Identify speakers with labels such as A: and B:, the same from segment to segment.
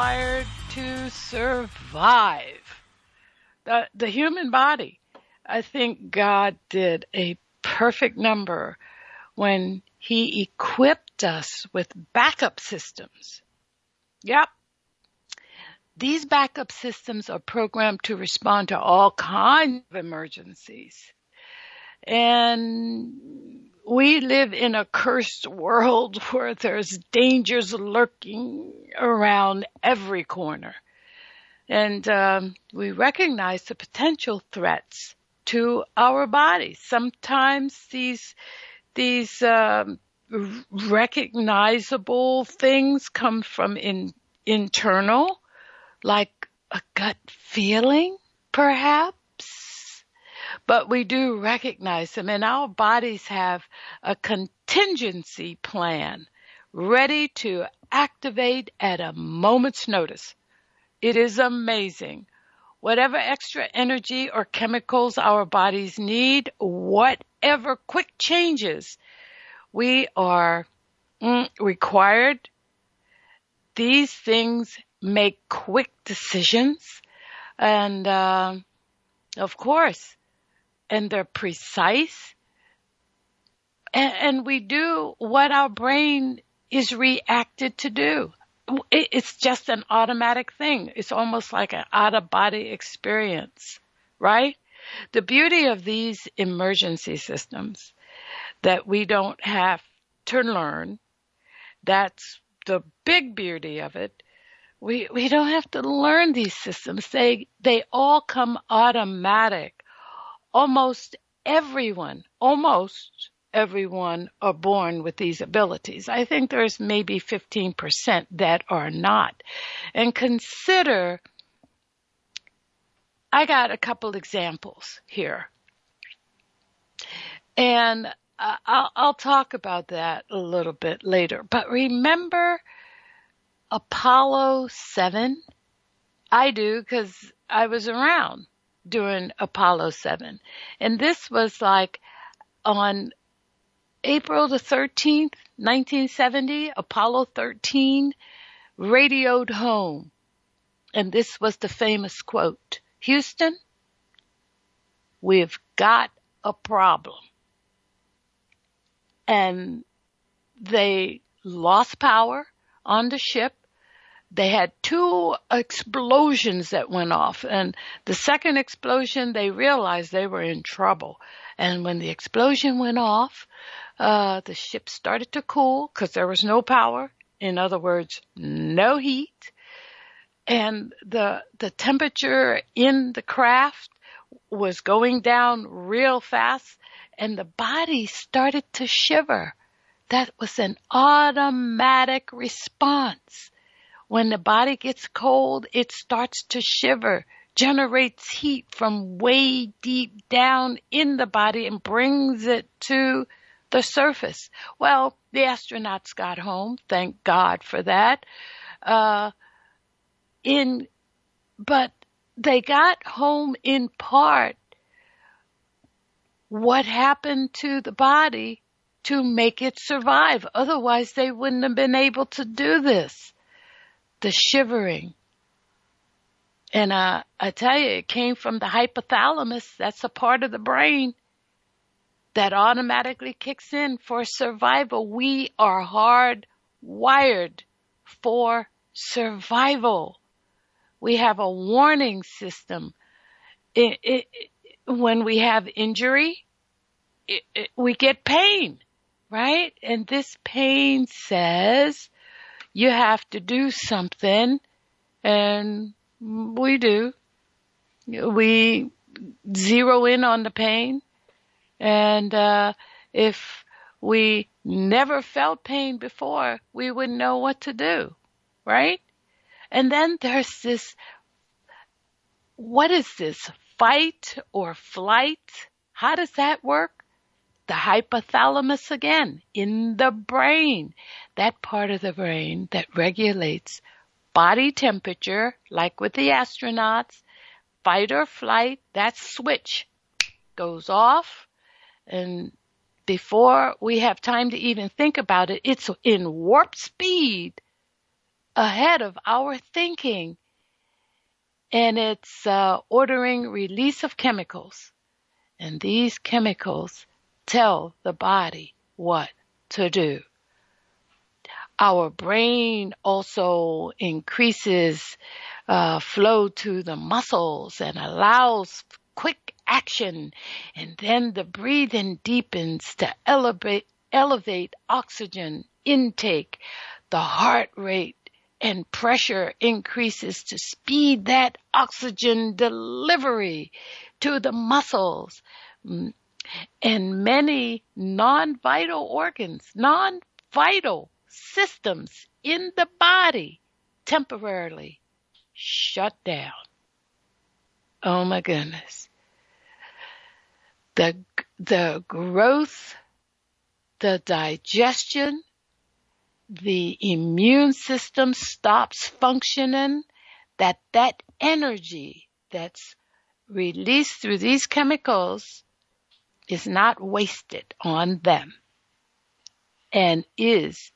A: hardwired to survive. The, the human body, I think God did a perfect number when he equipped us with backup systems. Yep. These backup systems are programmed to respond to all kinds of emergencies. And we live in a cursed world where there's dangers lurking around every corner. And um, we recognize the potential threats to our bodies. Sometimes these these um, recognizable things come from in, internal, like a gut feeling, perhaps. But we do recognize them and our bodies have a contingency plan ready to activate at a moment's notice. It is amazing. Whatever extra energy or chemicals our bodies need, whatever quick changes we are mm, required, these things make quick decisions. And, uh, of course, and they're precise. And, and we do what our brain is reacted to do. It's just an automatic thing. It's almost like an out of body experience, right? The beauty of these emergency systems that we don't have to learn, that's the big beauty of it. We, we don't have to learn these systems. They, they all come automatic almost everyone, almost everyone are born with these abilities. I think there's maybe 15% that are not. And consider, I got a couple examples here. And uh, I'll, I'll talk about that a little bit later. But remember Apollo 7? I do because I was around during Apollo 7. And this was like on April the 13th, 1970, Apollo 13 radioed home. And this was the famous quote, Houston, we've got a problem. And they lost power on the ship they had two explosions that went off. And the second explosion they realized they were in trouble. And when the explosion went off uh, the ship started to cool because there was no power. In other words no heat. And the the temperature in the craft was going down real fast. And the body started to shiver. That was an automatic response when the body gets cold, it starts to shiver, generates heat from way deep down in the body and brings it to the surface. Well, the astronauts got home. Thank God for that. Uh, in, but they got home in part what happened to the body to make it survive. Otherwise they wouldn't have been able to do this the shivering. And uh, I tell you, it came from the hypothalamus. That's a part of the brain that automatically kicks in for survival. We are hardwired for survival. We have a warning system. It, it, when we have injury, we get pain, right? And this pain says, you have to do something and we do. We zero in on the pain and, uh, if we never felt pain before, we wouldn't know what to do, right? And then there's this, what is this? Fight or flight? How does that work? The hypothalamus again in the brain. That part of the brain that regulates body temperature, like with the astronauts, fight or flight, that switch goes off and before we have time to even think about it, it's in warp speed ahead of our thinking. And it's uh, ordering release of chemicals. And these chemicals tell the body what to do. Our brain also increases uh, flow to the muscles and allows quick action. And then the breathing deepens to elevate, elevate oxygen intake. The heart rate and pressure increases to speed that oxygen delivery to the muscles. And many non-vital organs, non-vital systems in the body temporarily shut down. Oh my goodness. The, the growth, the digestion, the immune system stops functioning, that that energy that's released through these chemicals is not wasted on them and is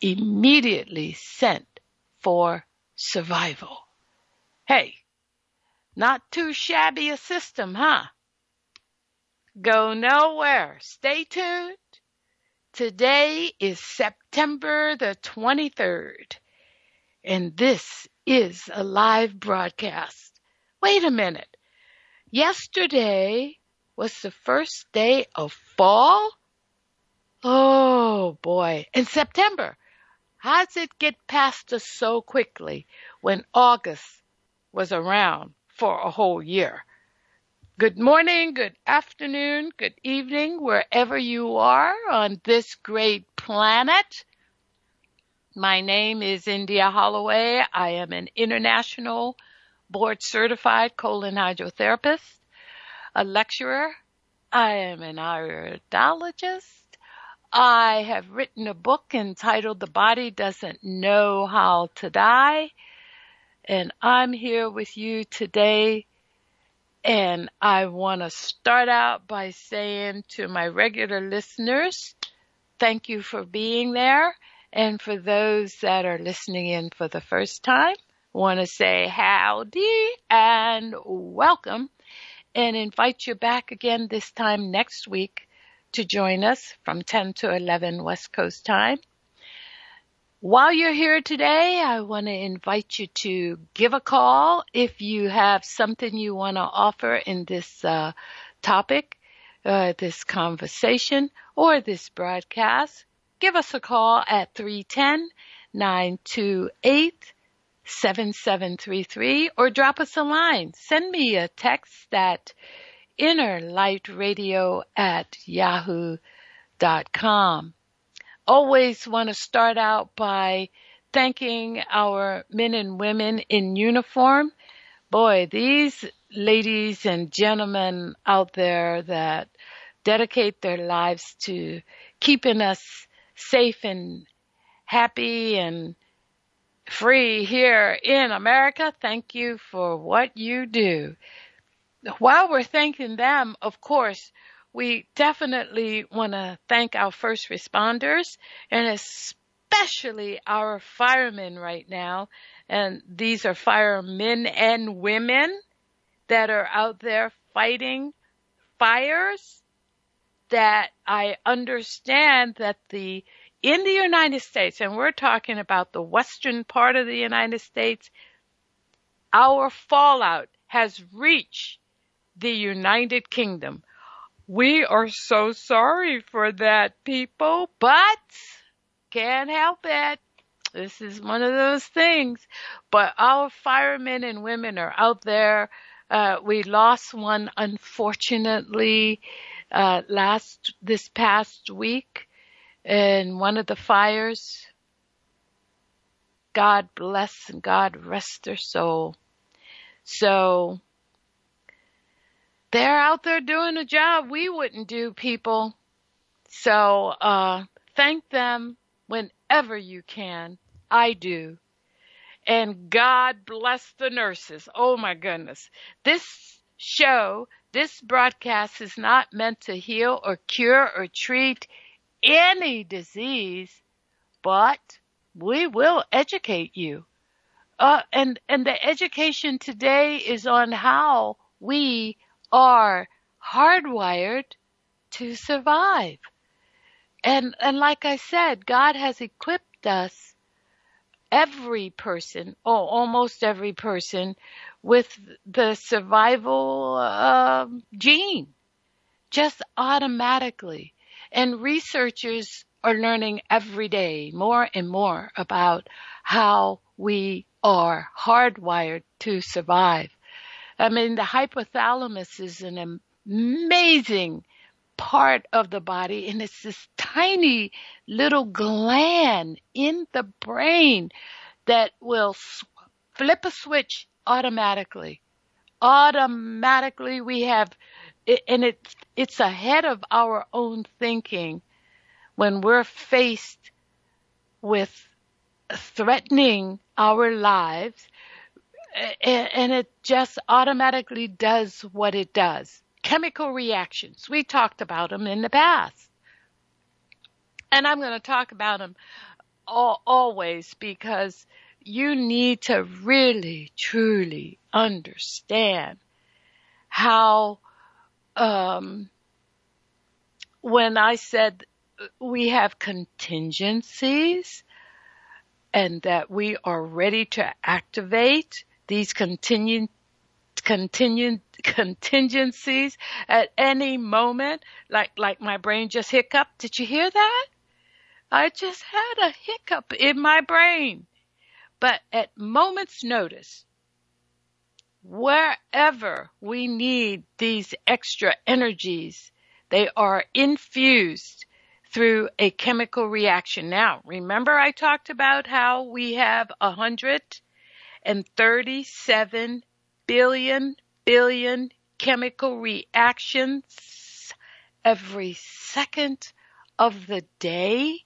A: immediately sent for survival. Hey, not too shabby a system, huh? Go nowhere. Stay tuned. Today is September the 23rd, and this is a live broadcast. Wait a minute. Yesterday was the first day of fall? Oh boy. In September. How does it get past us so quickly when August was around for a whole year? Good morning, good afternoon, good evening, wherever you are on this great planet. My name is India Holloway. I am an international board certified colon hydrotherapist, a lecturer. I am an iridologist. I have written a book entitled The Body Doesn't Know How to Die. And I'm here with you today and I want to start out by saying to my regular listeners, thank you for being there. And for those that are listening in for the first time, want to say howdy and welcome and invite you back again this time next week to join us from 10 to 11 West Coast time. While you're here today, I want to invite you to give a call if you have something you want to offer in this uh, topic, uh, this conversation, or this broadcast. Give us a call at 310 928 7733 or drop us a line. Send me a text at innerlightradio at yahoo.com always want to start out by thanking our men and women in uniform. Boy, these ladies and gentlemen out there that dedicate their lives to keeping us safe and happy and free here in America. Thank you for what you do. While we're thanking them, of course, we definitely want to thank our first responders and especially our firemen right now. And these are firemen and women that are out there fighting fires that I understand that the in the United States, and we're talking about the western part of the United States, our fallout has reached the United Kingdom. We are so sorry for that, people, but can't help it. This is one of those things. But our firemen and women are out there. Uh, we lost one, unfortunately, uh, last, this past week in one of the fires. God bless and God rest their soul. So, they're out there doing a job we wouldn't do, people. So, uh, thank them whenever you can. I do. And God bless the nurses. Oh my goodness. This show this broadcast is not meant to heal or cure or treat any disease, but we will educate you. Uh, and, and the education today is on how we are hardwired to survive. And, and like I said, God has equipped us, every person, or almost every person, with the survival uh, gene, just automatically. And researchers are learning every day more and more about how we are hardwired to survive. I mean, the hypothalamus is an amazing part of the body and it's this tiny little gland in the brain that will flip a switch automatically. Automatically we have, and it's, it's ahead of our own thinking when we're faced with threatening our lives and it just automatically does what it does. Chemical reactions. We talked about them in the past. And I'm going to talk about them all, always because you need to really, truly understand how, um, when I said we have contingencies and that we are ready to activate these contingent, contingent, contingencies at any moment, like, like my brain just hiccuped. Did you hear that? I just had a hiccup in my brain. But at moment's notice, wherever we need these extra energies, they are infused through a chemical reaction. Now, remember I talked about how we have a hundred and thirty-seven billion billion chemical reactions every second of the day?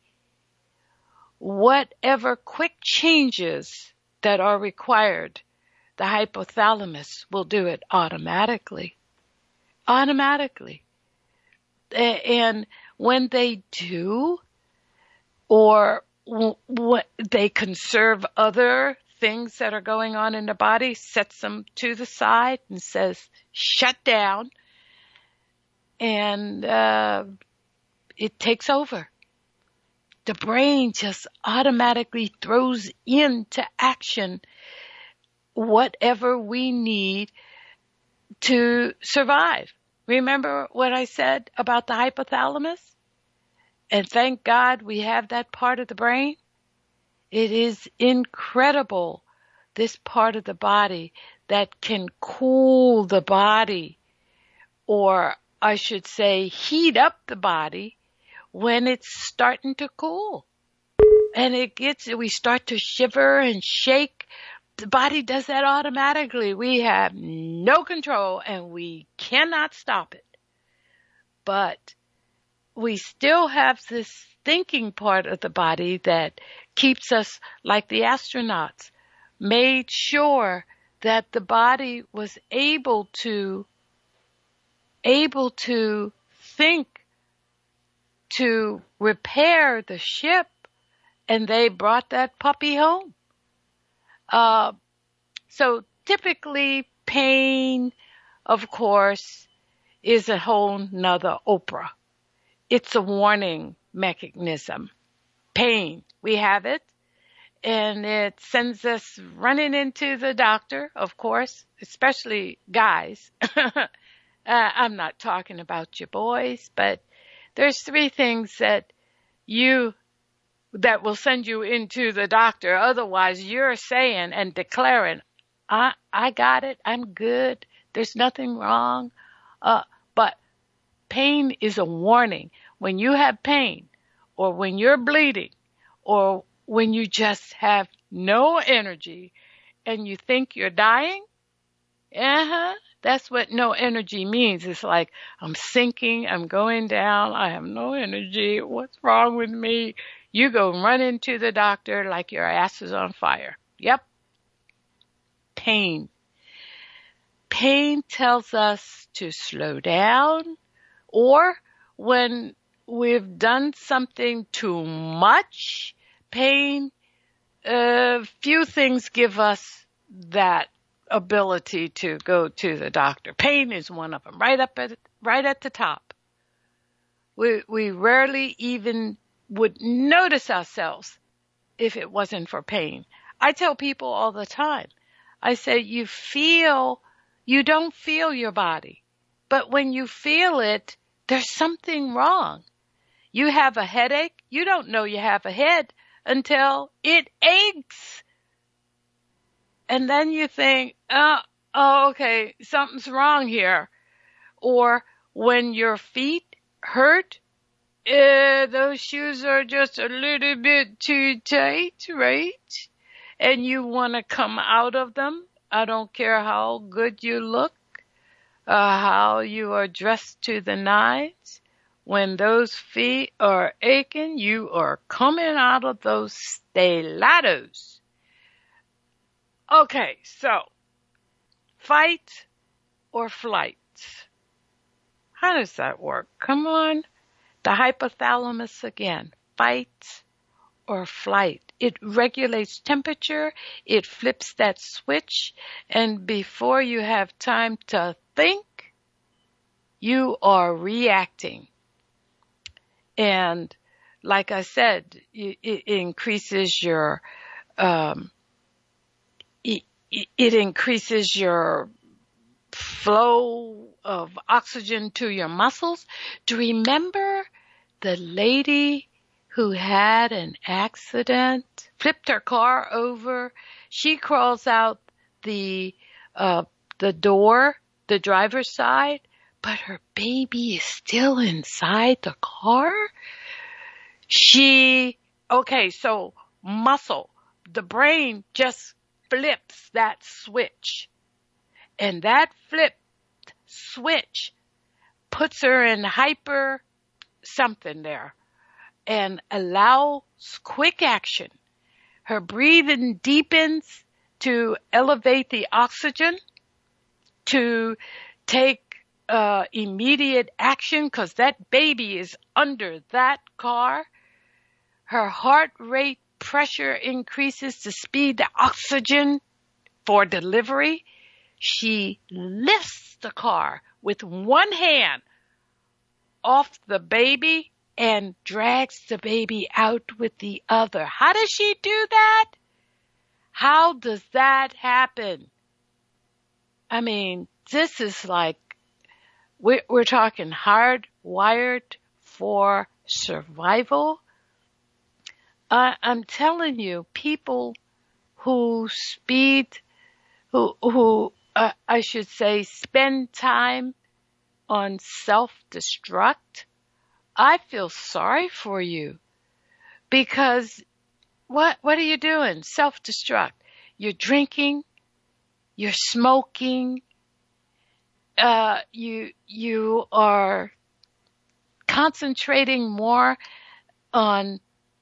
A: whatever quick changes that are required, the hypothalamus will do it automatically. Automatically. And when they do, or they conserve other things that are going on in the body, sets them to the side and says, shut down. And, uh, it takes over the brain just automatically throws into action whatever we need to survive. Remember what I said about the hypothalamus? And thank God we have that part of the brain. It is incredible, this part of the body that can cool the body, or I should say heat up the body when it's starting to cool. And it gets, we start to shiver and shake. The body does that automatically. We have no control and we cannot stop it. But we still have this thinking part of the body that keeps us like the astronauts, made sure that the body was able to, able to think to repair the ship and they brought that puppy home. Uh, so typically pain, of course, is a whole nother Oprah. It's a warning mechanism. Pain, we have it, and it sends us running into the doctor, of course, especially guys. uh, I'm not talking about your boys, but there's three things that you that will send you into the doctor. Otherwise, you're saying and declaring, I, I got it. I'm good. There's nothing wrong. Uh, but pain is a warning. When you have pain or when you're bleeding or when you just have no energy and you think you're dying, uh huh, that's what no energy means. It's like, I'm sinking, I'm going down, I have no energy, what's wrong with me? You go running to the doctor like your ass is on fire. Yep. Pain. pain tells us to slow down or when we've done something too much, pain, uh, few things give us that ability to go to the doctor. Pain is one of them, right up at, right at the top. We, we rarely even would notice ourselves if it wasn't for pain. I tell people all the time, I say, you feel, you don't feel your body, but when you feel it, there's something wrong. You have a headache. You don't know you have a head until it aches. And then you think, oh, oh, okay, something's wrong here. Or when your feet hurt, uh, those shoes are just a little bit too tight, right? And you want to come out of them. I don't care how good you look, uh, how you are dressed to the nines. When those feet are aching, you are coming out of those stilettos. Okay, so fight or flight. How does that work? Come on. The hypothalamus again. Fight or flight. It regulates temperature. It flips that switch. And before you have time to think, you are reacting. And like I said, it, increases your, um, it, it increases your flow of oxygen to your muscles. Do you remember the lady who had an accident, flipped her car over? She crawls out the, uh, the door, the driver's side, but her baby is still inside the car. She, okay, so muscle, the brain just flips that switch and that flipped switch puts her in hyper something there and allows quick action. Her breathing deepens to elevate the oxygen to take uh, immediate action because that baby is under that car. Her heart rate pressure increases to speed the oxygen for delivery. She lifts the car with one hand off the baby and drags the baby out with the other. How does she do that? How does that happen? I mean, this is like we're, we're talking hardwired for survival. Uh, I'm telling you, people who speed, who, who, uh, I should say, spend time on self-destruct, I feel sorry for you because what, what are you doing? Self-destruct. You're drinking, you're smoking, uh, you you are concentrating more on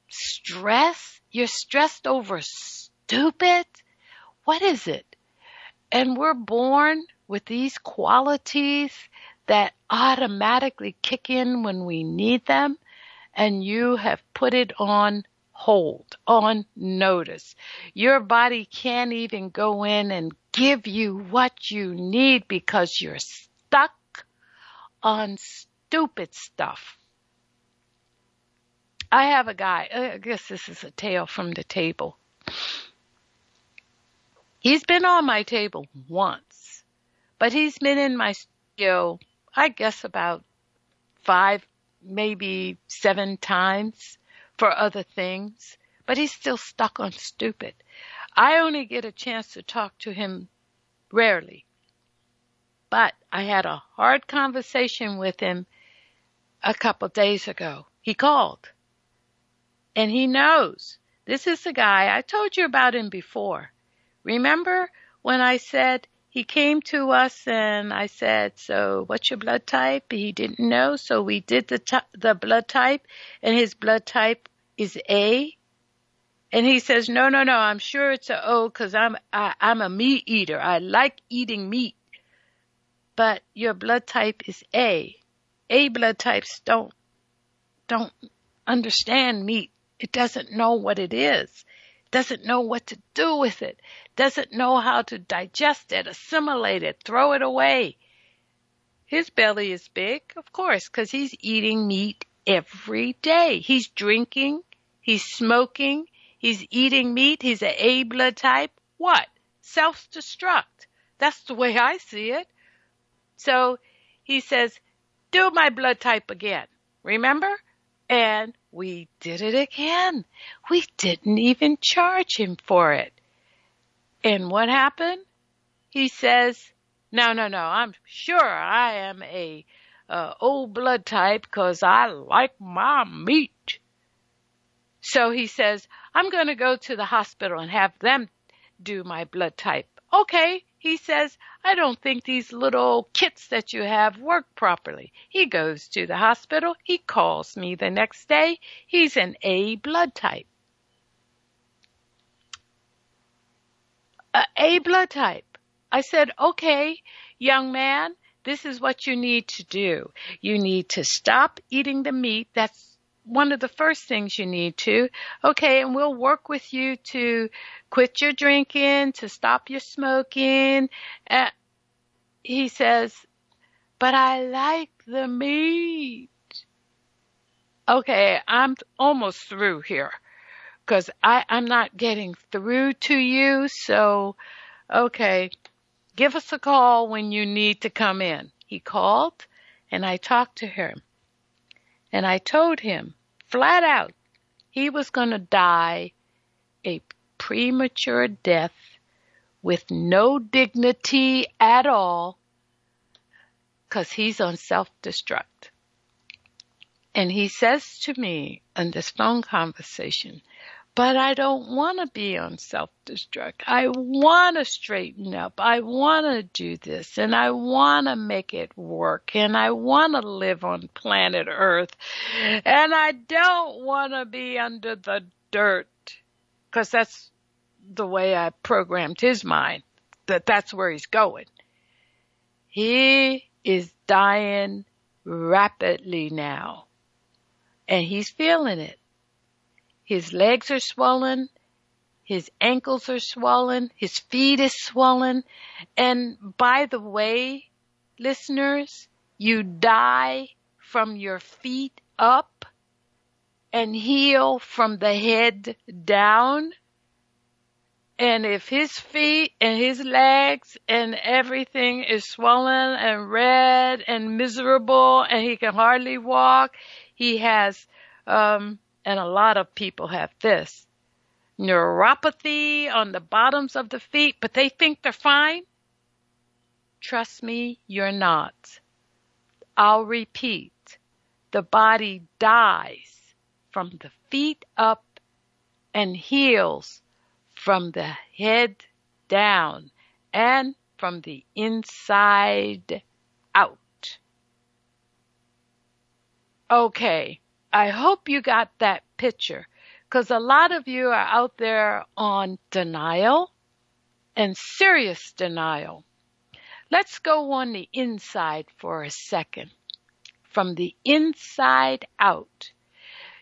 A: stress. You're stressed over stupid. What is it? And we're born with these qualities that automatically kick in when we need them, and you have put it on hold, on notice. Your body can't even go in and give you what you need because you're stuck on stupid stuff. I have a guy, uh, I guess this is a tale from the table. He's been on my table once, but he's been in my studio, I guess about five, maybe seven times for other things, but he's still stuck on stupid. I only get a chance to talk to him rarely. But I had a hard conversation with him a couple days ago. He called. And he knows. This is the guy, I told you about him before. Remember when I said he came to us and I said, so what's your blood type? He didn't know. So we did the, t- the blood type and his blood type is A. And he says, no, no, no, I'm sure it's a O because I'm, I, I'm a meat eater. I like eating meat. but your blood type is A. A blood types don't, don't understand meat. It doesn't know what it is. It Doesn't know what to do with it. Doesn't know how to digest it, assimilate it, throw it away. His belly is big, of course, because he's eating meat every day. He's drinking, he's smoking, he's eating meat, he's an A blood type. What? Self-destruct. That's the way I see it. So he says, do my blood type again. Remember? And we did it again. We didn't even charge him for it. And what happened? He says, no, no, no, I'm sure I am a uh, old blood type because I like my meat. So he says, I'm going to go to the hospital and have them do my blood type. Okay, he says, I don't think these little kits that you have work properly. He goes to the hospital. He calls me the next day. He's an A blood type. A A blood type. I said, okay, young man, this is what you need to do. You need to stop eating the meat. That's one of the first things you need to. Okay, and we'll work with you to quit your drinking, to stop your smoking. Uh, he says, but I like the meat. Okay, I'm almost through here because I'm not getting through to you. So, okay, Give us a call when you need to come in. He called and I talked to him. And I told him flat out he was going to die a premature death with no dignity at all because he's on self-destruct. And he says to me in this phone conversation, but I don't want to be on self-destruct. I want to straighten up. I want to do this and I want to make it work and I want to live on planet earth and I don't want to be under the dirt because that's the way I programmed his mind that that's where he's going. He is dying rapidly now and he's feeling it. His legs are swollen. His ankles are swollen. His feet is swollen. And by the way, listeners, you die from your feet up and heal from the head down. And if his feet and his legs and everything is swollen and red and miserable and he can hardly walk, he has um, and a lot of people have this neuropathy on the bottoms of the feet, but they think they're fine. Trust me, you're not. I'll repeat. The body dies from the feet up and heals from the head down and from the inside out. Okay. I hope you got that picture because a lot of you are out there on denial and serious denial. Let's go on the inside for a second. From the inside out.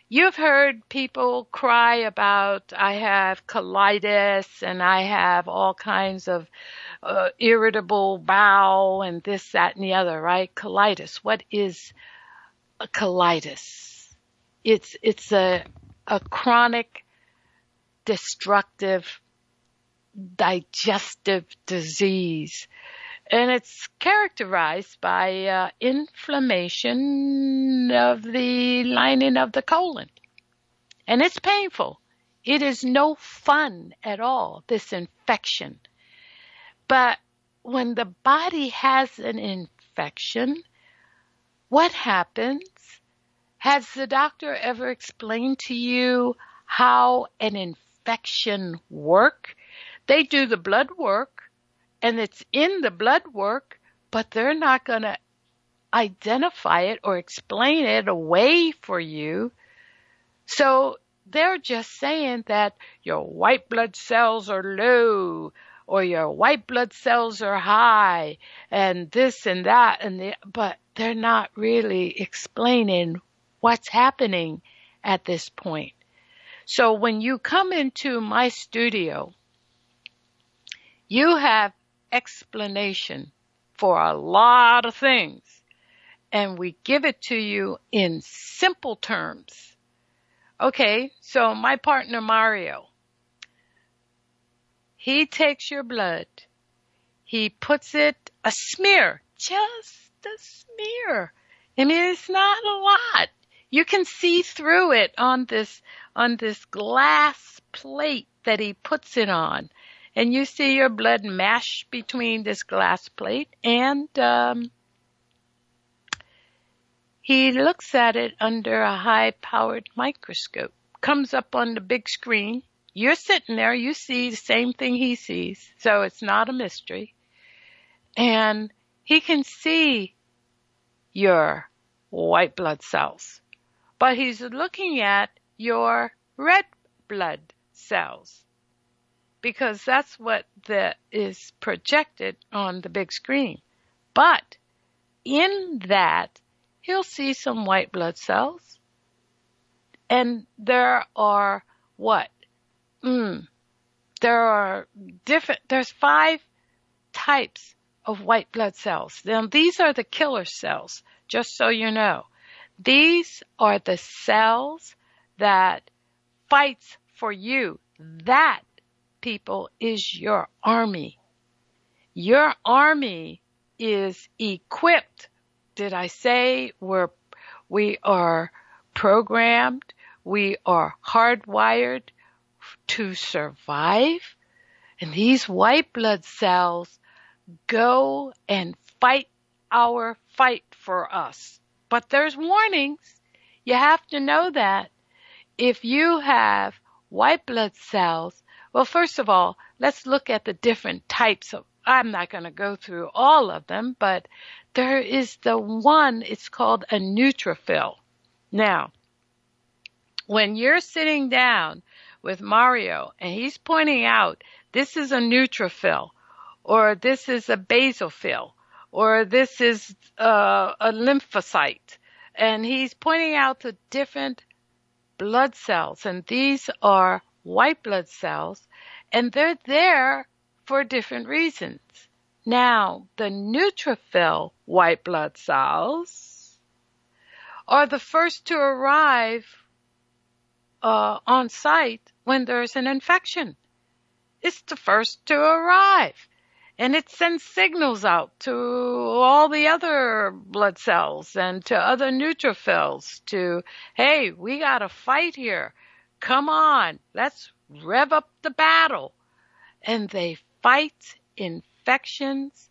A: You've heard people cry about, I have colitis and I have all kinds of uh, irritable bowel and this, that, and the other, right? Colitis. What is a colitis? It's it's a a chronic destructive digestive disease. And it's characterized by uh, inflammation of the lining of the colon. And it's painful. It is no fun at all this infection. But when the body has an infection what happens has the doctor ever explained to you how an infection work? They do the blood work and it's in the blood work, but they're not going to identify it or explain it away for you. So they're just saying that your white blood cells are low or your white blood cells are high and this and that and the, but they're not really explaining what's happening at this point. So when you come into my studio, you have explanation for a lot of things and we give it to you in simple terms. Okay, so my partner Mario, he takes your blood, he puts it a smear, just a smear. I mean, it's not a lot. You can see through it on this, on this glass plate that he puts it on. And you see your blood mash between this glass plate and, um, he looks at it under a high powered microscope, comes up on the big screen, you're sitting there, you see the same thing he sees, so it's not a mystery. And he can see your white blood cells, but he's looking at your red blood cells because that's what the, is projected on the big screen. But in that, he'll see some white blood cells. And there are what? Mm, there are different, there's five types of white blood cells. Now these are the killer cells, just so you know. These are the cells that fights for you. That, people, is your army. Your army is equipped. Did I say we're, we are programmed? We are hardwired to survive. And these white blood cells go and fight our fight for us. But there's warnings. You have to know that if you have white blood cells, well, first of all, let's look at the different types of, I'm not going to go through all of them, but there is the one, it's called a neutrophil. Now, when you're sitting down with Mario and he's pointing out this is a neutrophil or this is a basophil or this is uh, a lymphocyte and he's pointing out the different blood cells and these are white blood cells and they're there for different reasons. Now, the neutrophil white blood cells are the first to arrive uh, on site when there's an infection. It's the first to arrive. And it sends signals out to all the other blood cells and to other neutrophils to, hey, we got a fight here. Come on, let's rev up the battle. And they fight infections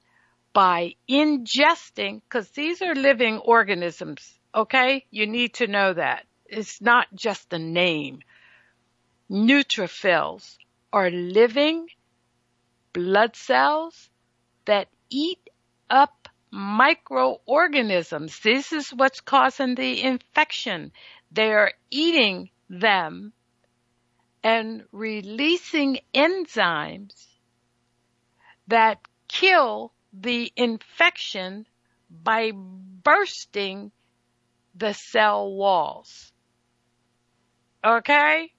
A: by ingesting, because these are living organisms, okay? You need to know that. It's not just a name neutrophils are living blood cells that eat up microorganisms. This is what's causing the infection. They are eating them and releasing enzymes that kill the infection by bursting the cell walls. Okay?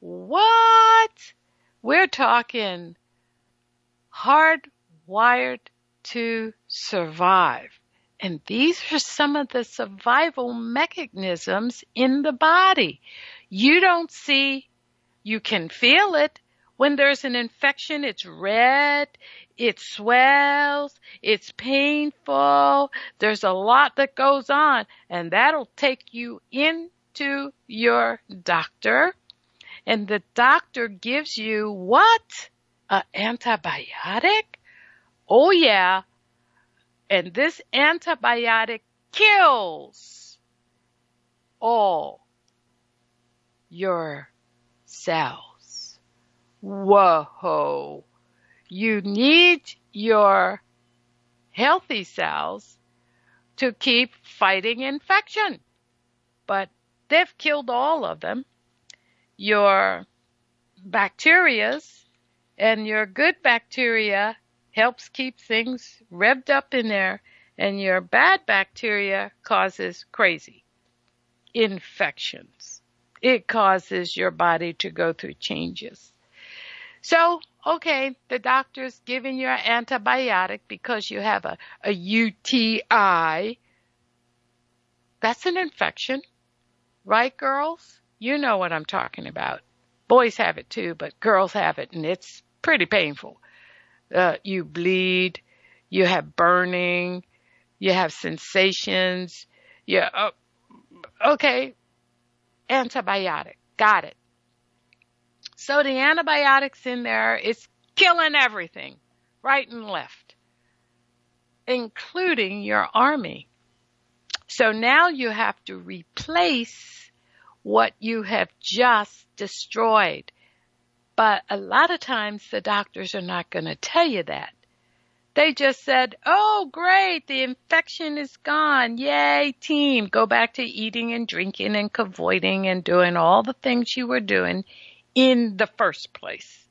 A: What? We're talking hardwired to survive. And these are some of the survival mechanisms in the body. You don't see, you can feel it. When there's an infection, it's red, it swells, it's painful, there's a lot that goes on, and that'll take you into your doctor and the doctor gives you what? An antibiotic? Oh yeah. And this antibiotic kills all your cells. Whoa. You need your healthy cells to keep fighting infection. But they've killed all of them your bacterias And your good bacteria helps keep things revved up in there, and your bad bacteria causes crazy infections. It causes your body to go through changes. So, okay, the doctor's giving you an antibiotic because you have a, a UTI. That's an infection. Right, girls? You know what I'm talking about. Boys have it too, but girls have it and it's pretty painful. Uh, you bleed, you have burning, you have sensations. Yeah, uh, okay, antibiotic. Got it. So the antibiotics in there is killing everything, right and left, including your army. So now you have to replace what you have just destroyed. But a lot of times the doctors are not going to tell you that. They just said, oh great, the infection is gone. Yay, team. Go back to eating and drinking and avoiding and doing all the things you were doing in the first place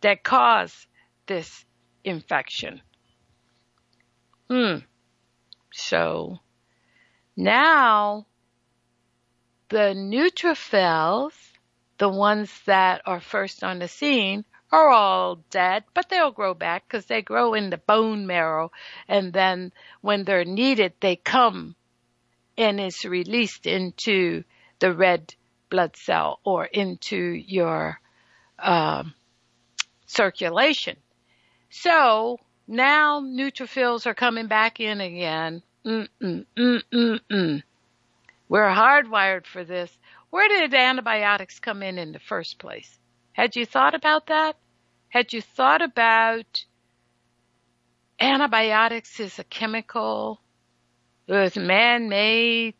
A: that caused this infection. Hmm. So now the neutrophils, the ones that are first on the scene, are all dead, but they'll grow back because they grow in the bone marrow. And then when they're needed, they come and is released into the red blood cell or into your um, circulation. So now neutrophils are coming back in again. Mm-mm, mm-mm, mm. We're hardwired for this. Where did antibiotics come in in the first place? Had you thought about that? Had you thought about antibiotics is a chemical? It was man-made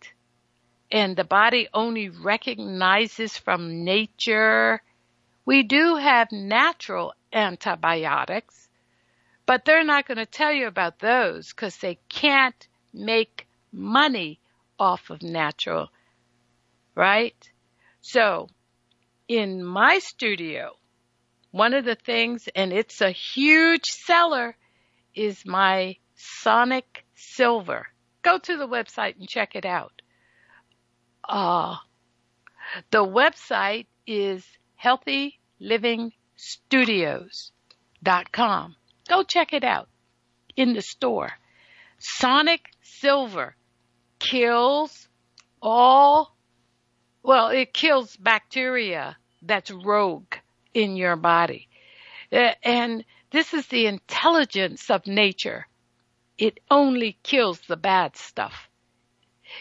A: and the body only recognizes from nature. We do have natural antibiotics, but they're not going to tell you about those because they can't make money off of natural, right? So in my studio, one of the things, and it's a huge seller, is my Sonic Silver. Go to the website and check it out. Uh, the website is healthylivingstudios.com. Go check it out in the store. Sonic Silver kills all, well, it kills bacteria that's rogue in your body. Uh, and this is the intelligence of nature. It only kills the bad stuff.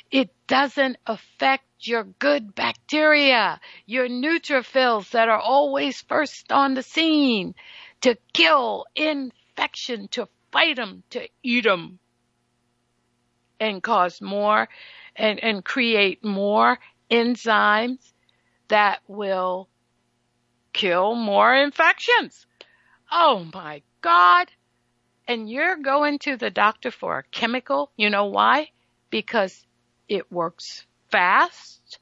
A: It doesn't affect your good bacteria, your neutrophils that are always first on the scene to kill infection, to fight them, to eat them and cause more and, and create more enzymes that will kill more infections. Oh my God. And you're going to the doctor for a chemical. You know why? Because it works fast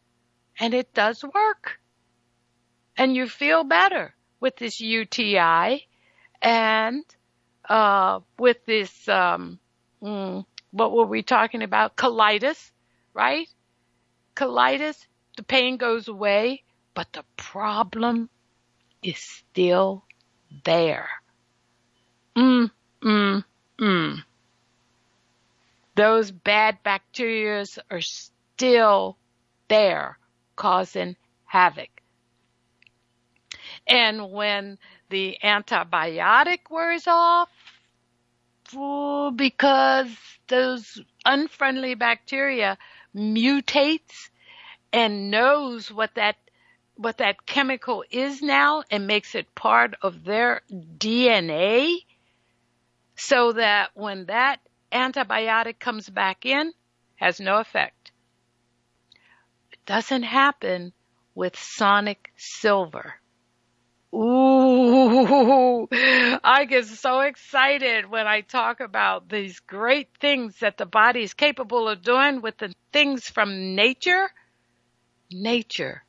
A: and it does work. And you feel better with this UTI and uh, with this, um, mm, what were we talking about? Colitis, right? Colitis, the pain goes away, but the problem is still there. Mm, mm, mm those bad bacteria are still there causing havoc. And when the antibiotic wears off, because those unfriendly bacteria mutates and knows what that what that chemical is now and makes it part of their DNA so that when that antibiotic comes back in, has no effect. It doesn't happen with sonic silver. Ooh, I get so excited when I talk about these great things that the body is capable of doing with the things from nature. Nature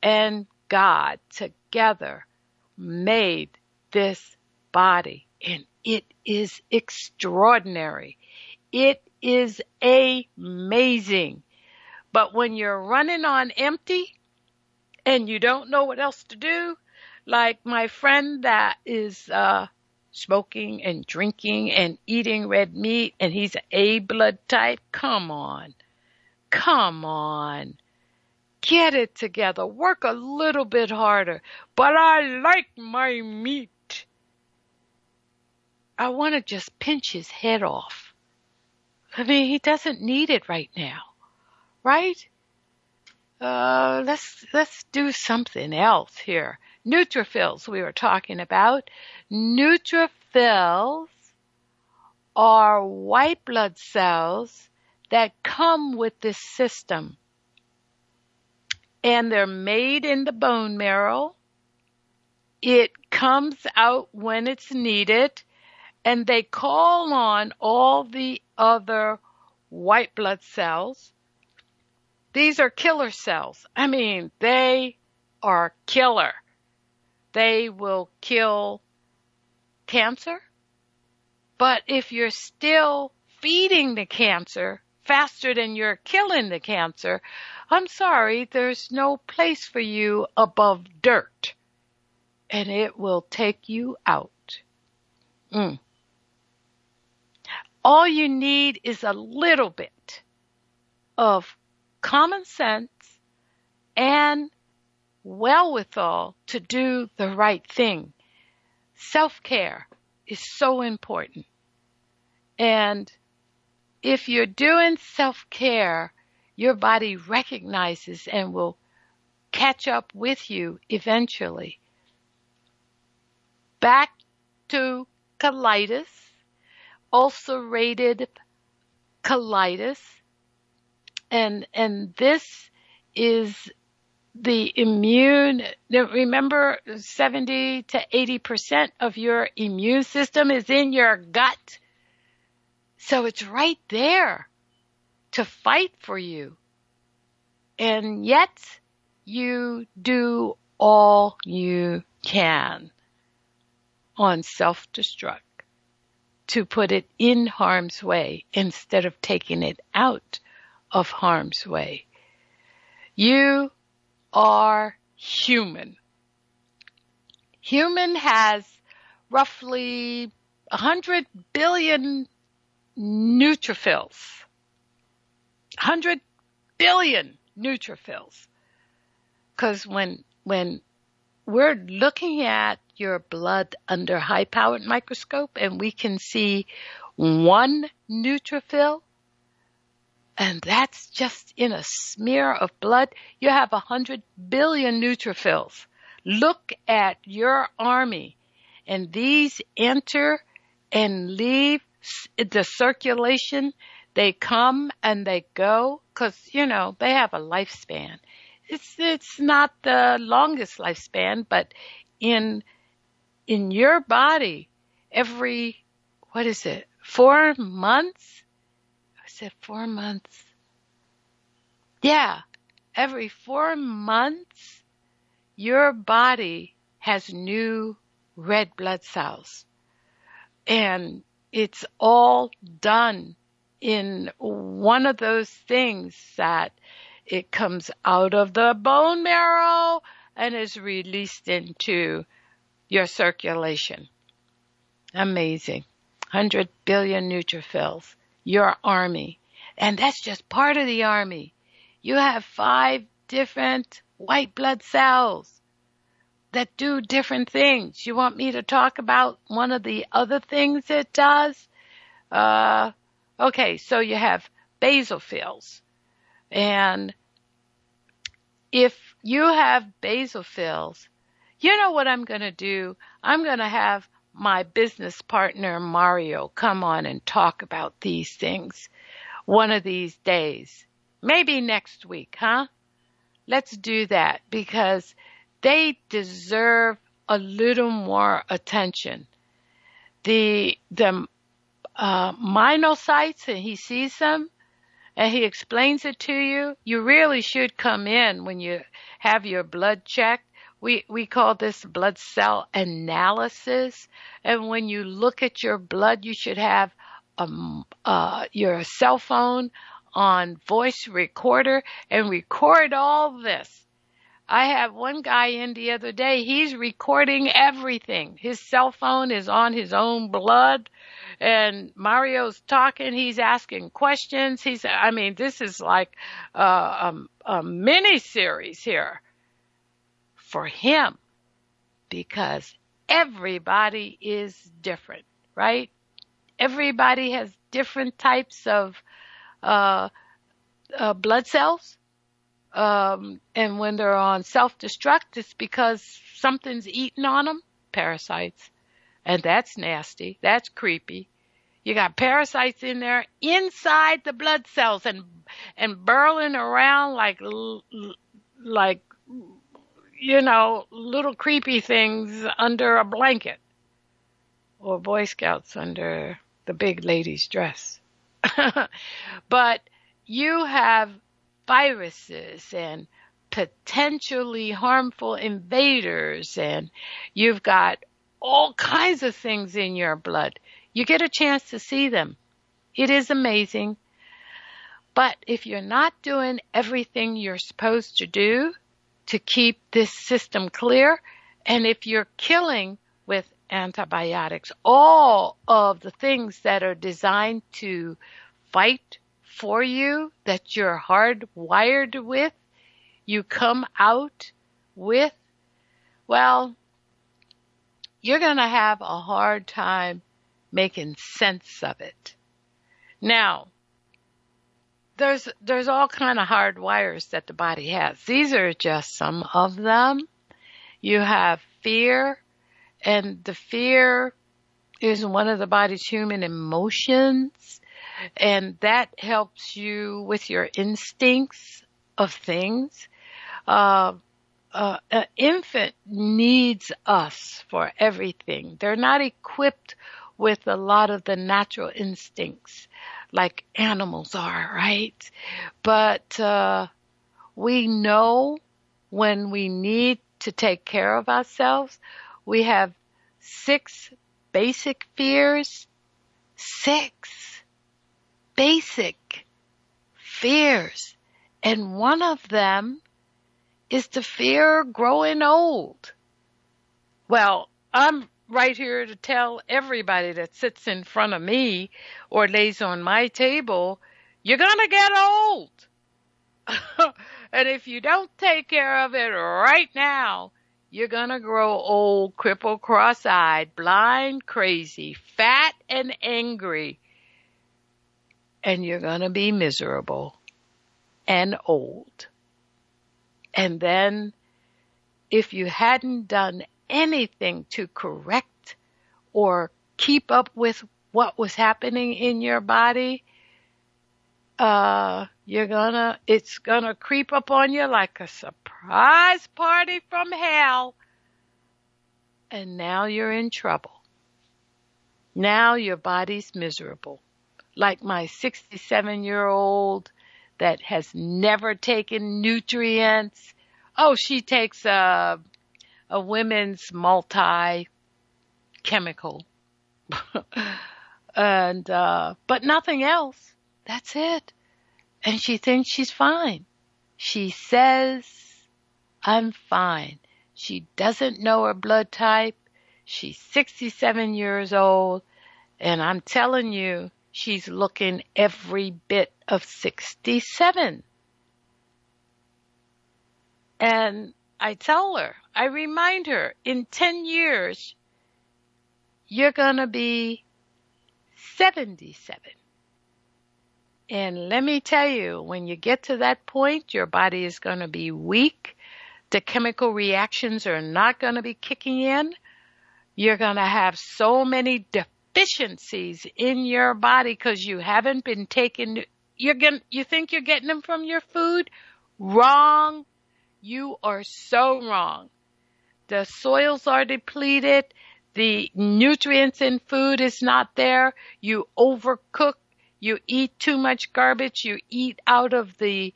A: and God together made this body. And it is extraordinary. It is amazing. But when you're running on empty and you don't know what else to do, like my friend that is uh, smoking and drinking and eating red meat and he's A blood type, come on. Come on. Get it together. Work a little bit harder. But I like my meat. I want to just pinch his head off. I mean, he doesn't need it right now, right? Uh, let's, let's do something else here. Neutrophils we were talking about. Neutrophils are white blood cells that come with this system. And they're made in the bone marrow. It comes out when it's needed and they call on all the other white blood cells. These are killer cells. I mean, they are killer. They will kill cancer. But if you're still feeding the cancer faster than you're killing the cancer, I'm sorry, there's no place for you above dirt. And it will take you out. Mm. All you need is a little bit of common sense and wherewithal to do the right thing. Self-care is so important. And if you're doing self-care, your body recognizes and will catch up with you eventually. Back to colitis ulcerated colitis. And, and this is the immune, remember 70 to 80% of your immune system is in your gut. So it's right there to fight for you. And yet you do all you can on self-destruct to put it in harm's way instead of taking it out of harm's way. You are human. Human has roughly 100 billion neutrophils. 100 billion neutrophils. Cause when, when we're looking at your blood under high powered microscope and we can see one neutrophil and that's just in a smear of blood. You have a hundred billion neutrophils. Look at your army and these enter and leave the circulation. They come and they go because, you know, they have a lifespan. It's, it's not the longest lifespan, but in in your body every, what is it, four months? Said four months. Yeah, every four months, your body has new red blood cells. And it's all done in one of those things that it comes out of the bone marrow and is released into your circulation. Amazing. 100 billion neutrophils. Your army. And that's just part of the army. You have five different white blood cells that do different things. You want me to talk about one of the other things it does? Uh, okay, so you have basophils. And if you have basophils, you know what I'm going to do? I'm going to have my business partner Mario come on and talk about these things one of these days. Maybe next week, huh? Let's do that because they deserve a little more attention. The, the, uh, monocytes and he sees them and he explains it to you. You really should come in when you have your blood checked we we call this blood cell analysis. And when you look at your blood, you should have um, uh, your cell phone on voice recorder and record all this. I have one guy in the other day, he's recording everything. His cell phone is on his own blood and Mario's talking, he's asking questions. He's, I mean, this is like uh, a, a mini series here for him because everybody is different, right? Everybody has different types of uh, uh, blood cells. Um, and when they're on self-destruct, it's because something's eating on them, parasites. And that's nasty. That's creepy. You got parasites in there inside the blood cells and, and burrowing around like, like, you know, little creepy things under a blanket or Boy Scouts under the big lady's dress. but you have viruses and potentially harmful invaders and you've got all kinds of things in your blood. You get a chance to see them. It is amazing. But if you're not doing everything you're supposed to do to keep this system clear, and if you're killing with antibiotics all of the things that are designed to fight for you that you're hardwired with, you come out with, well, you're going to have a hard time making sense of it. Now, there's there's all kind of hard wires that the body has. These are just some of them. You have fear, and the fear is one of the body's human emotions, and that helps you with your instincts of things. Uh, uh, an infant needs us for everything. They're not equipped with a lot of the natural instincts like animals are, right? But uh, we know when we need to take care of ourselves. We have six basic fears. Six basic fears. And one of them is the fear growing old. Well, I'm right here to tell everybody that sits in front of me or lays on my table, you're gonna get old. and if you don't take care of it right now, you're gonna grow old, crippled, cross-eyed, blind, crazy, fat, and angry. And you're gonna be miserable and old. And then if you hadn't done anything to correct or keep up with what was happening in your body, uh, you're gonna, it's gonna creep up on you like a surprise party from hell. And now you're in trouble. Now your body's miserable. Like my 67 year old that has never taken nutrients. Oh, she takes a, a women's multi chemical. and, uh, but nothing else. That's it. And she thinks she's fine. She says, I'm fine. She doesn't know her blood type. She's 67 years old. And I'm telling you, she's looking every bit of 67. And I tell her, I remind her, in 10 years, you're gonna be 77. And let me tell you, when you get to that point, your body is gonna be weak. The chemical reactions are not gonna be kicking in. You're gonna have so many deficiencies in your body because you haven't been taking, you're gonna, you think you're getting them from your food? Wrong. You are so wrong. The soils are depleted. The nutrients in food is not there. You overcook. You eat too much garbage. You eat out of the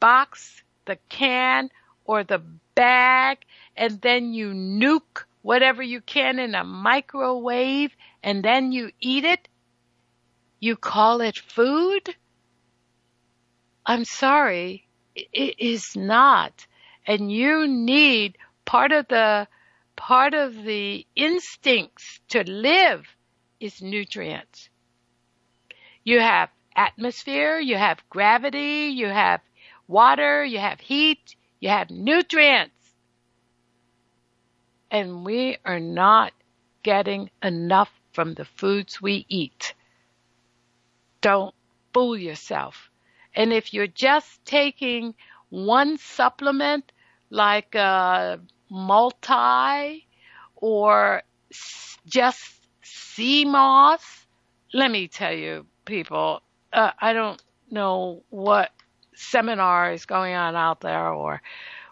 A: box, the can, or the bag and then you nuke whatever you can in a microwave and then you eat it? You call it food? I'm sorry, it is not. And you need part of the, part of the instincts to live is nutrients. You have atmosphere, you have gravity, you have water, you have heat, you have nutrients. And we are not getting enough from the foods we eat. Don't fool yourself. And if you're just taking one supplement like a multi or just sea moss, let me tell you people, uh, I don't know what seminar is going on out there or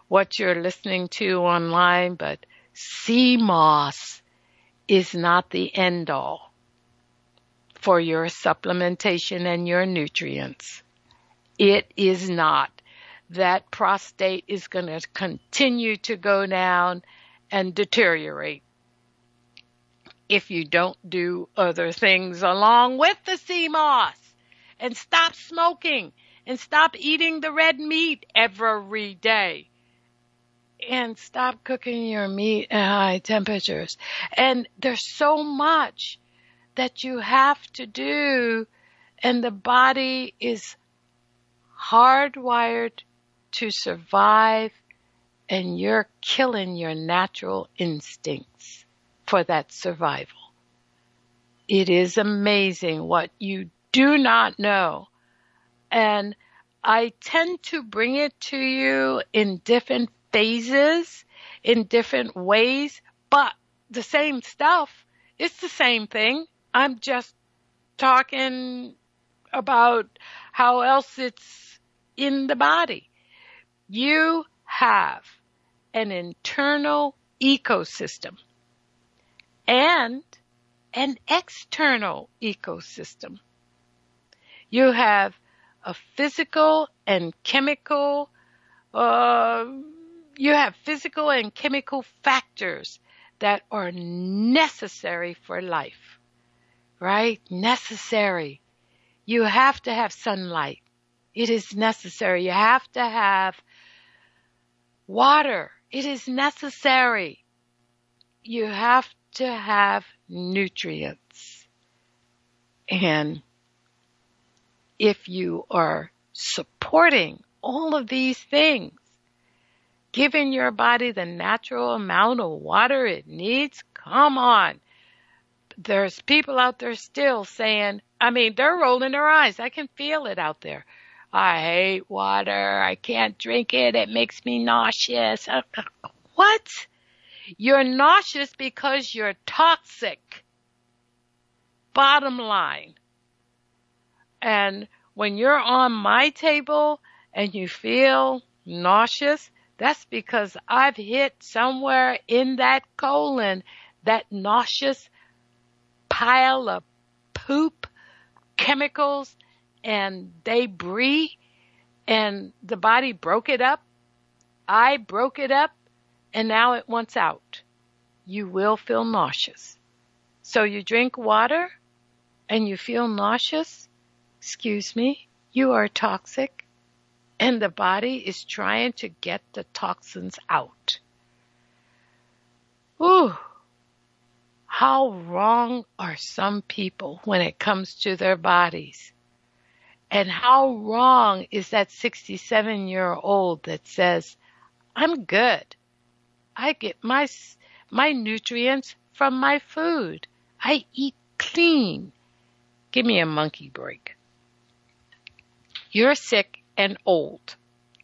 A: what you're listening to online, but sea moss is not the end all for your supplementation and your nutrients. It is not. That prostate is going to continue to go down and deteriorate if you don't do other things along with the sea moss and stop smoking and stop eating the red meat every day and stop cooking your meat at high temperatures. And there's so much that you have to do and the body is hardwired to survive and you're killing your natural instincts for that survival. It is amazing what you do not know. And I tend to bring it to you in different phases, in different ways, but the same stuff. It's the same thing. I'm just talking about how else it's in the body. You have an internal ecosystem and an external ecosystem. You have a physical and chemical, uh, you have physical and chemical factors that are necessary for life, right? Necessary. You have to have sunlight. It is necessary. You have to have water. It is necessary. You have to have nutrients. And if you are supporting all of these things, giving your body the natural amount of water it needs, come on. There's people out there still saying, I mean, they're rolling their eyes. I can feel it out there. I hate water. I can't drink it. It makes me nauseous. Uh, what? You're nauseous because you're toxic. Bottom line. And when you're on my table and you feel nauseous, that's because I've hit somewhere in that colon that nauseous pile of poop, chemicals, and they debris, and the body broke it up. I broke it up, and now it wants out. You will feel nauseous. So you drink water and you feel nauseous, excuse me, you are toxic and the body is trying to get the toxins out. Ooh, how wrong are some people when it comes to their bodies? And how wrong is that 67 year old that says, I'm good. I get my, my nutrients from my food. I eat clean. Give me a monkey break. You're sick and old.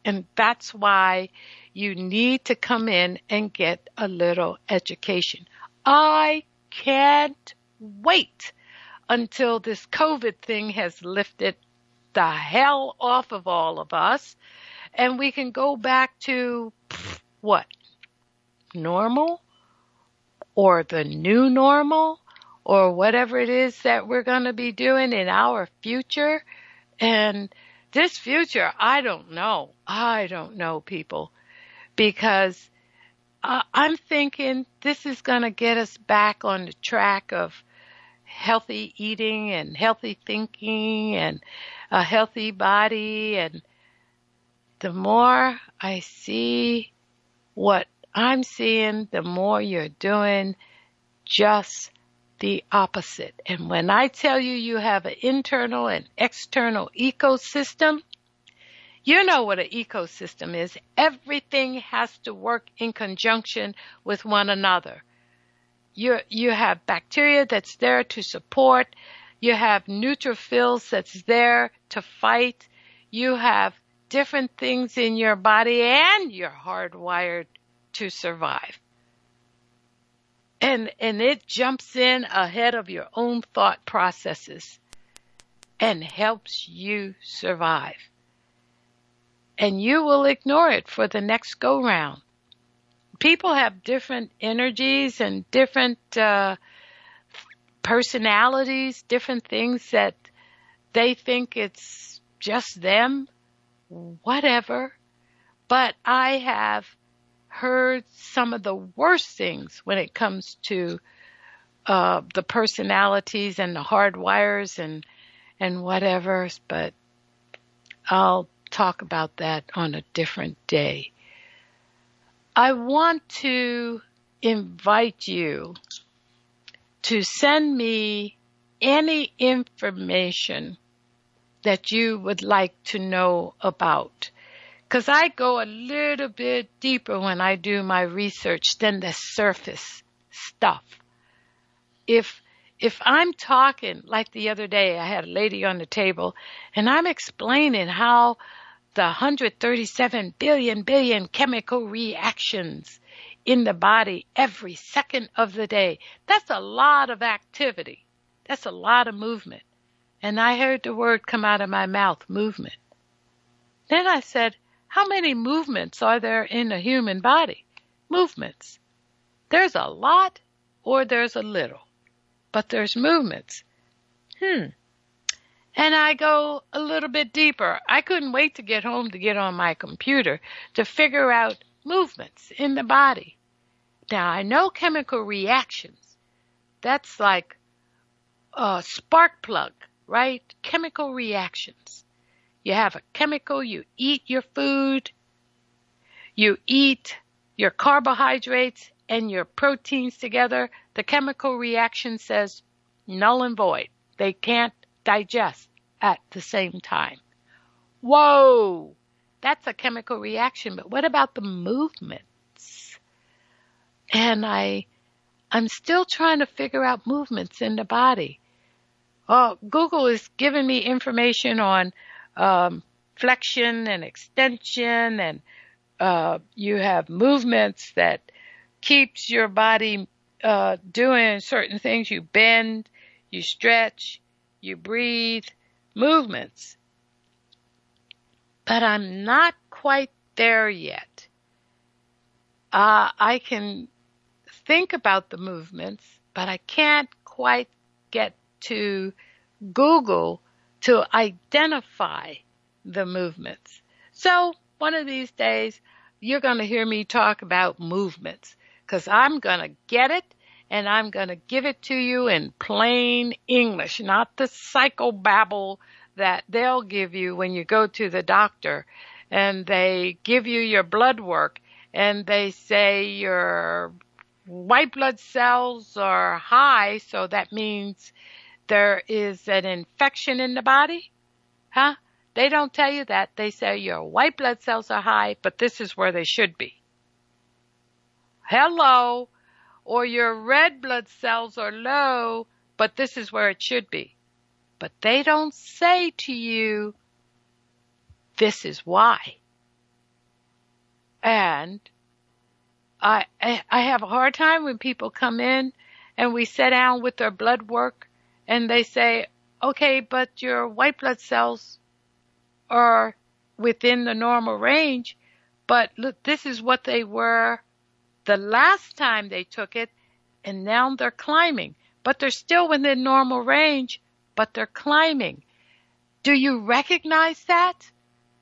A: And that's why you need to come in and get a little education. I can't wait until this COVID thing has lifted the hell off of all of us and we can go back to what? Normal? Or the new normal? Or whatever it is that we're going to be doing in our future. And this future, I don't know. I don't know, people. because uh, I'm thinking this is going to get us back on the track of healthy eating and healthy thinking and a healthy body. And the more I see what I'm seeing, the more you're doing just the opposite. And when I tell you you have an internal and external ecosystem, you know what an ecosystem is. Everything has to work in conjunction with one another. You, you have bacteria that's there to support. You have neutrophils that's there to fight. You have different things in your body and you're hardwired to survive. And, and it jumps in ahead of your own thought processes and helps you survive and you will ignore it for the next go round. People have different energies and different uh, personalities, different things that they think it's just them, whatever. But I have heard some of the worst things when it comes to uh, the personalities and the hard wires and and whatever. But I'll talk about that on a different day. I want to invite you to send me any information that you would like to know about. Cause I go a little bit deeper when I do my research than the surface stuff. If if I'm talking like the other day, I had a lady on the table and I'm explaining how the 137 billion billion chemical reactions in the body every second of the day. That's a lot of activity. That's a lot of movement. And I heard the word come out of my mouth, movement. Then I said, how many movements are there in a human body? Movements. There's a lot or there's a little but there's movements. Hmm. And I go a little bit deeper. I couldn't wait to get home to get on my computer to figure out movements in the body. Now I know chemical reactions. That's like a spark plug, right? Chemical reactions. You have a chemical, you eat your food, you eat your carbohydrates and your proteins together, the chemical reaction says null and void. They can't digest at the same time. Whoa! That's a chemical reaction, but what about the movements? And I, I'm still trying to figure out movements in the body. Oh, Google is giving me information on um, flexion and extension, and uh, you have movements that keeps your body uh, doing certain things. You bend, you stretch, you breathe, movements. But I'm not quite there yet. Uh, I can think about the movements, but I can't quite get to Google to identify the movements. So one of these days, you're going to hear me talk about movements because I'm going to get it and I'm going to give it to you in plain English, not the psychobabble that they'll give you when you go to the doctor and they give you your blood work and they say your white blood cells are high, so that means there is an infection in the body? Huh? They don't tell you that. They say your white blood cells are high, but this is where they should be. Hello. Or your red blood cells are low, but this is where it should be. But they don't say to you, this is why. And I, I have a hard time when people come in and we sit down with their blood work and they say, okay, but your white blood cells are within the normal range, but look, this is what they were the last time they took it, and now they're climbing. But they're still within normal range, but they're climbing. Do you recognize that?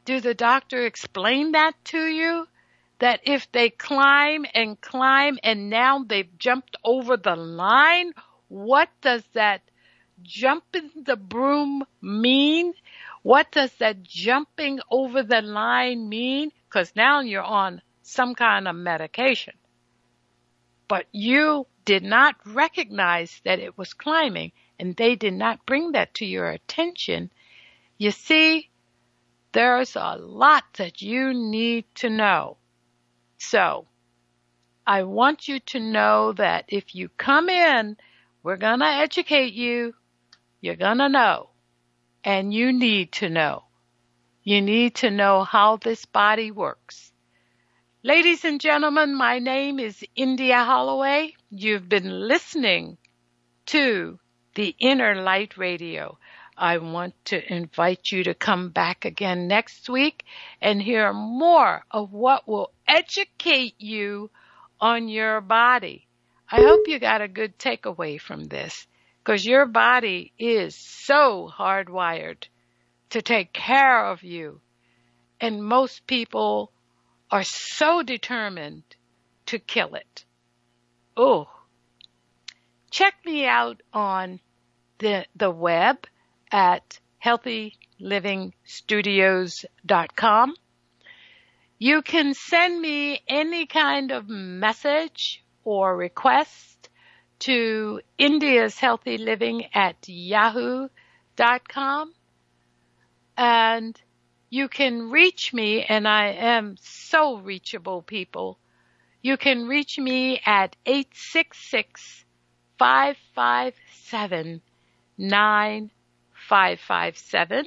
A: Do the doctor explain that to you? That if they climb and climb and now they've jumped over the line, what does that jumping the broom mean? What does that jumping over the line mean? Because now you're on some kind of medication. But you did not recognize that it was climbing and they did not bring that to your attention. You see, there's a lot that you need to know. So, I want you to know that if you come in, we're gonna educate you. You're gonna know. And you need to know. You need to know how this body works. Ladies and gentlemen, my name is India Holloway. You've been listening to the Innerlight Radio. I want to invite you to come back again next week and hear more of what will educate you on your body. I hope you got a good takeaway from this because your body is so hardwired to take care of you. And most people are so determined to kill it. Oh, check me out on the, the web at healthylivingstudios.com. You can send me any kind of message or request to India's Healthy Living at yahoo.com. And you can reach me, and I am so reachable, people. You can reach me at 866 557 9557.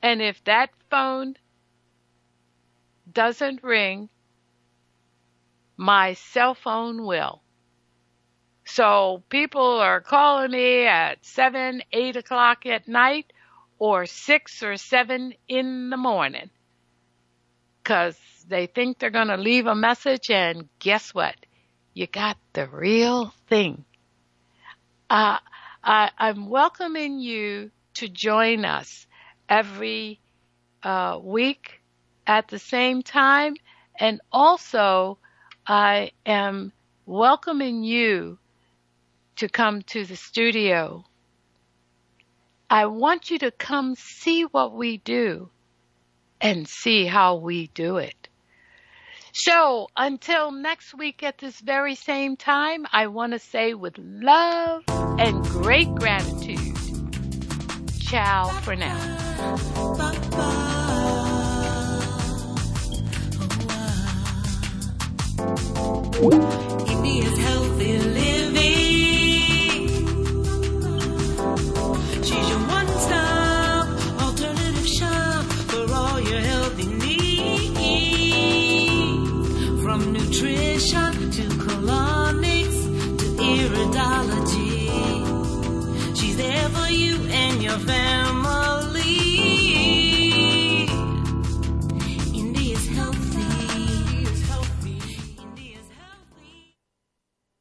A: And if that phone doesn't ring, my cell phone will. So people are calling me at seven, eight o'clock at night or six or seven in the morning because they think they're going to leave a message and guess what? You got the real thing. Uh, I, I'm welcoming you to join us every uh, week at the same time. And also, I am welcoming you to come to the studio. I want you to come see what we do and see how we do it. So until next week at this very same time, I want to say with love and great gratitude, ciao for now.
B: Healthy nutrition to colonics to iridology. She's there for you and your family.